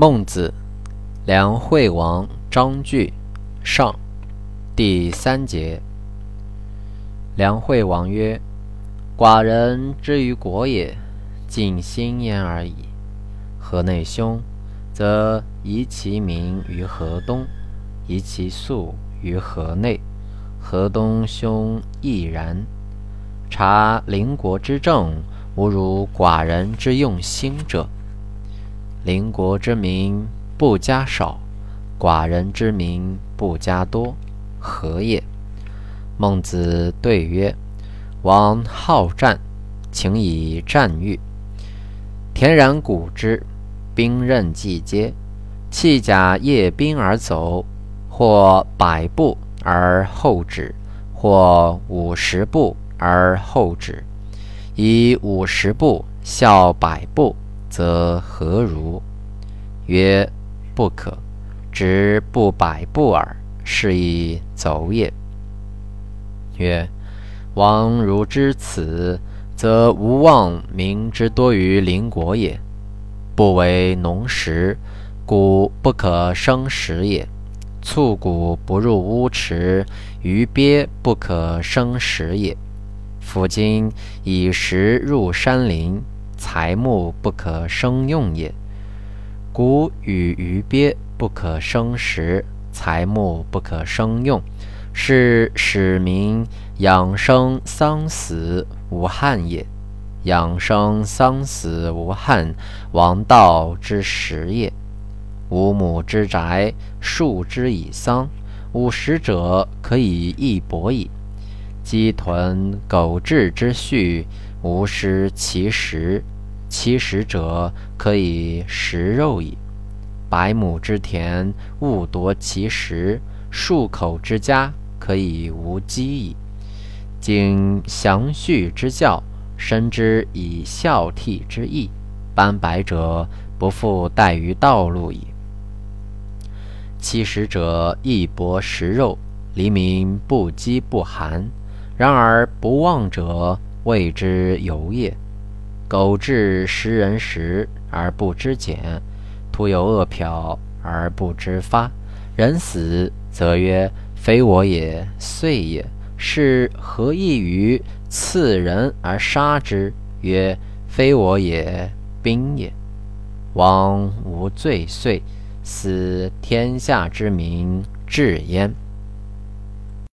孟子，梁惠王章句上，第三节。梁惠王曰：“寡人之于国也，尽心焉而已。河内兄，则移其民于河东，移其粟于河内。河东兄亦然。察邻国之政，无如寡人之用心者。”邻国之民不加少，寡人之民不加多，何也？孟子对曰：“王好战，请以战喻。田然古之，兵刃既接，弃甲夜兵而走，或百步而后止，或五十步而后止。以五十步笑百步。”则何如？曰：不可，直不百步耳，是以走也。曰：王如知此，则无望民之多于邻国也。不为农时，谷不可生食也；畜谷不入屋池，鱼鳖不可生食也。夫今以食入山林。财木不可生用也，谷与鱼鳖不可生食，财木不可生用，是使民养生丧死无憾也。养生丧死无憾，王道之实也。五亩之宅，数之以桑，五十者可以一帛矣。鸡豚狗彘之畜。无失其食，其食者可以食肉矣。百亩之田，勿夺其食；数口之家，可以无饥矣。经详叙之教，深知以孝悌之义，斑白者不复待于道路矣。其食者亦薄食肉，黎民不饥不寒。然而不忘者。谓之有也。苟至食人食而不知俭，徒有恶殍而不知发。人死则曰：“非我也，遂也。”是何异于刺人而杀之？曰：“非我也，兵也。”王无罪遂，死天下之民至焉。